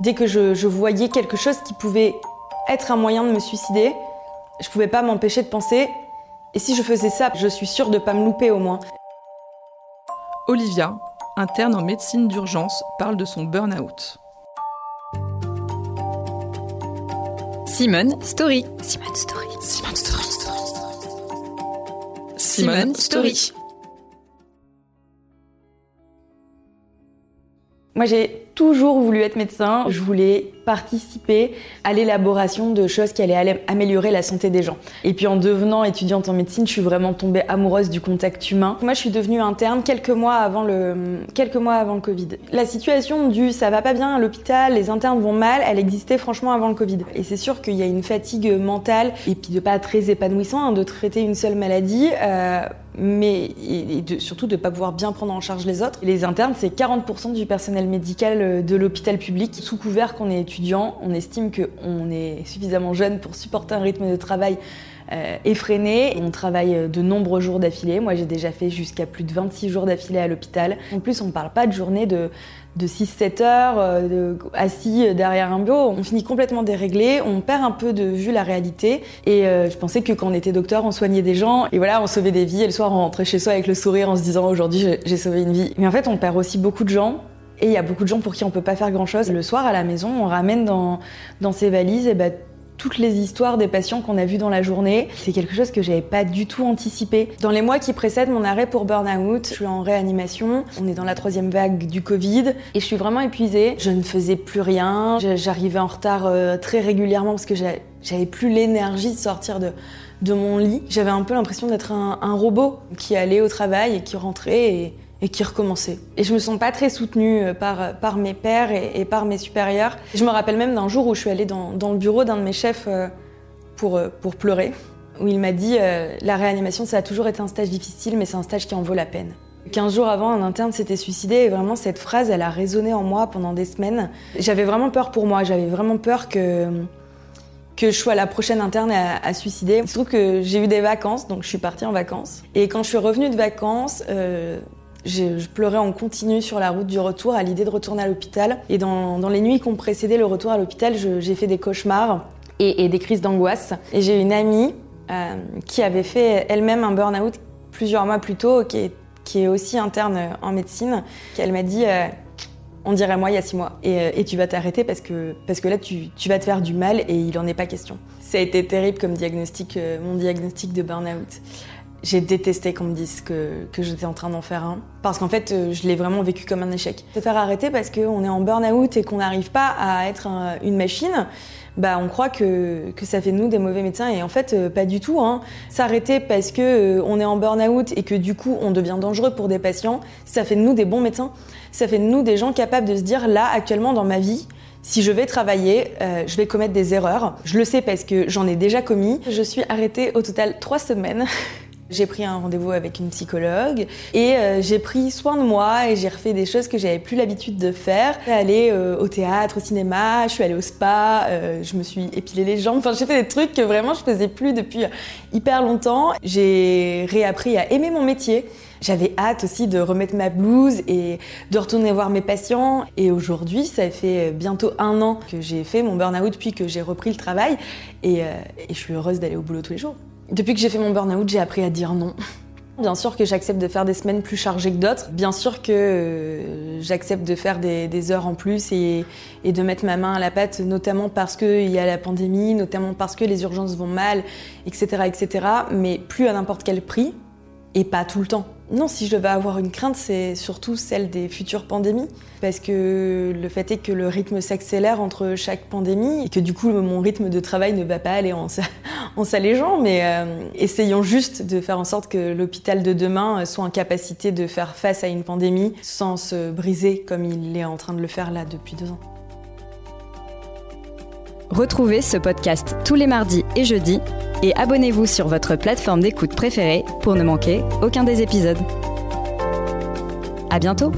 Dès que je, je voyais quelque chose qui pouvait être un moyen de me suicider, je pouvais pas m'empêcher de penser et si je faisais ça, je suis sûre de pas me louper au moins. Olivia, interne en médecine d'urgence, parle de son burn-out. Simone Story. Simone Story. Simone Story. Simone Story. Moi, j'ai toujours voulu être médecin. Je voulais participer à l'élaboration de choses qui allaient améliorer la santé des gens. Et puis en devenant étudiante en médecine, je suis vraiment tombée amoureuse du contact humain. Moi, je suis devenue interne quelques mois avant le, Covid. La situation du ça va pas bien à l'hôpital, les internes vont mal, elle existait franchement avant le Covid. Et c'est sûr qu'il y a une fatigue mentale et puis de pas très épanouissant hein, de traiter une seule maladie. Euh, mais surtout de ne pas pouvoir bien prendre en charge les autres. Les internes, c'est 40% du personnel médical euh, de l'hôpital public. Sous couvert qu'on est étudiant, on estime qu'on est suffisamment jeune pour supporter un rythme de travail euh, effréné. On travaille euh, de nombreux jours d'affilée. Moi, j'ai déjà fait jusqu'à plus de 26 jours d'affilée à l'hôpital. En plus, on ne parle pas de journée de, de 6-7 heures euh, assis derrière un bureau. On finit complètement déréglé, on perd un peu de vue la réalité. Et je pensais que quand on était docteur, on soignait des gens. Et voilà, on sauvait des vies. Et le soir, on rentrait chez soi avec le sourire en se disant aujourd'hui, j'ai sauvé une vie. Mais en fait, on perd aussi beaucoup de gens. Et il y a beaucoup de gens pour qui on peut pas faire grand chose. Le soir à la maison, on ramène dans, dans ses valises et ben, toutes les histoires des patients qu'on a vus dans la journée. C'est quelque chose que j'avais pas du tout anticipé. Dans les mois qui précèdent mon arrêt pour burn-out, je suis en réanimation. On est dans la troisième vague du Covid et je suis vraiment épuisée. Je ne faisais plus rien. J'arrivais en retard euh, très régulièrement parce que j'avais plus l'énergie de sortir de, de mon lit. J'avais un peu l'impression d'être un, un robot qui allait au travail et qui rentrait et et qui recommençait. Et je me sens pas très soutenue euh, par, par mes pairs et, par mes supérieurs. Je me rappelle même d'un jour où je suis allée dans, dans le bureau d'un de mes chefs euh, pour, euh, pour pleurer, où il m'a dit La réanimation, ça a toujours été un stage difficile, mais c'est un stage qui en vaut la peine. 15 jours avant, un interne s'était suicidé et vraiment cette phrase, elle a résonné en moi pendant des semaines. J'avais vraiment peur pour moi, j'avais vraiment peur que, que je sois la prochaine interne à, suicider. Il se trouve que j'ai eu des vacances, donc je suis partie en vacances. Et quand je suis revenue de vacances, je pleurais en continu sur la route du retour à l'idée de retourner à l'hôpital. Et dans, les nuits qui ont précédé le retour à l'hôpital, j'ai fait des cauchemars et, des crises d'angoisse. Et j'ai une amie euh, qui avait fait elle-même un burn-out plusieurs mois plus tôt, qui est, aussi interne en médecine, qu'elle m'a dit euh, on dirait moi il y a six mois. Et, euh, et tu vas t'arrêter parce que, parce que là, tu, tu, vas te faire du mal et il n'en est pas question. Ça a été terrible comme diagnostic, mon diagnostic de burn-out. J'ai détesté qu'on me dise que, que j'étais en train d'en faire un. Parce qu'en fait, euh, je l'ai vraiment vécu comme un échec. Se faire arrêter parce qu'on est en burn-out et qu'on n'arrive pas à être une machine, bah on croit que, que ça fait de nous des mauvais médecins et en fait euh, pas du tout. Hein. S'arrêter parce que euh, est en burn-out et que du coup on devient dangereux pour des patients, ça fait de nous des bons médecins. Ça fait de nous des gens capables de se dire là actuellement dans ma vie, si je vais travailler, je vais commettre des erreurs. Je le sais parce que j'en ai déjà commis. Je suis arrêtée au total trois semaines. J'ai pris un rendez-vous avec une psychologue et euh, j'ai pris soin de moi et j'ai refait des choses que j'avais plus l'habitude de faire. Aller euh, au théâtre, au cinéma, je suis allée au spa, euh, je me suis épilé les jambes. Enfin, j'ai fait des trucs que vraiment je faisais plus depuis hyper longtemps. J'ai réappris à aimer mon métier. J'avais hâte aussi de remettre ma blouse et de retourner voir mes patients. Et aujourd'hui, ça fait bientôt un an que j'ai fait mon burn-out puis que j'ai repris le travail. Et je suis heureuse d'aller au boulot tous les jours. Depuis que j'ai fait mon burn-out, j'ai appris à dire non. Bien sûr que j'accepte de faire des semaines plus chargées que d'autres. Bien sûr que euh, j'accepte de faire des, heures en plus et, de mettre ma main à la pâte, notamment parce qu'il y a la pandémie, notamment parce que les urgences vont mal, etc., etc. Mais plus à n'importe quel prix et pas tout le temps. Non, si je devais avoir une crainte, c'est surtout celle des futures pandémies. Parce que le fait est que le rythme s'accélère entre chaque pandémie et que du coup, mon rythme de travail ne va pas aller en, s'allégeant. Mais euh, essayons juste de faire en sorte que l'hôpital de demain soit en capacité de faire face à une pandémie sans se briser comme il est en train de le faire là depuis deux ans. Retrouvez ce podcast tous les mardis et jeudis et abonnez-vous sur votre plateforme d'écoute préférée pour ne manquer aucun des épisodes. À bientôt!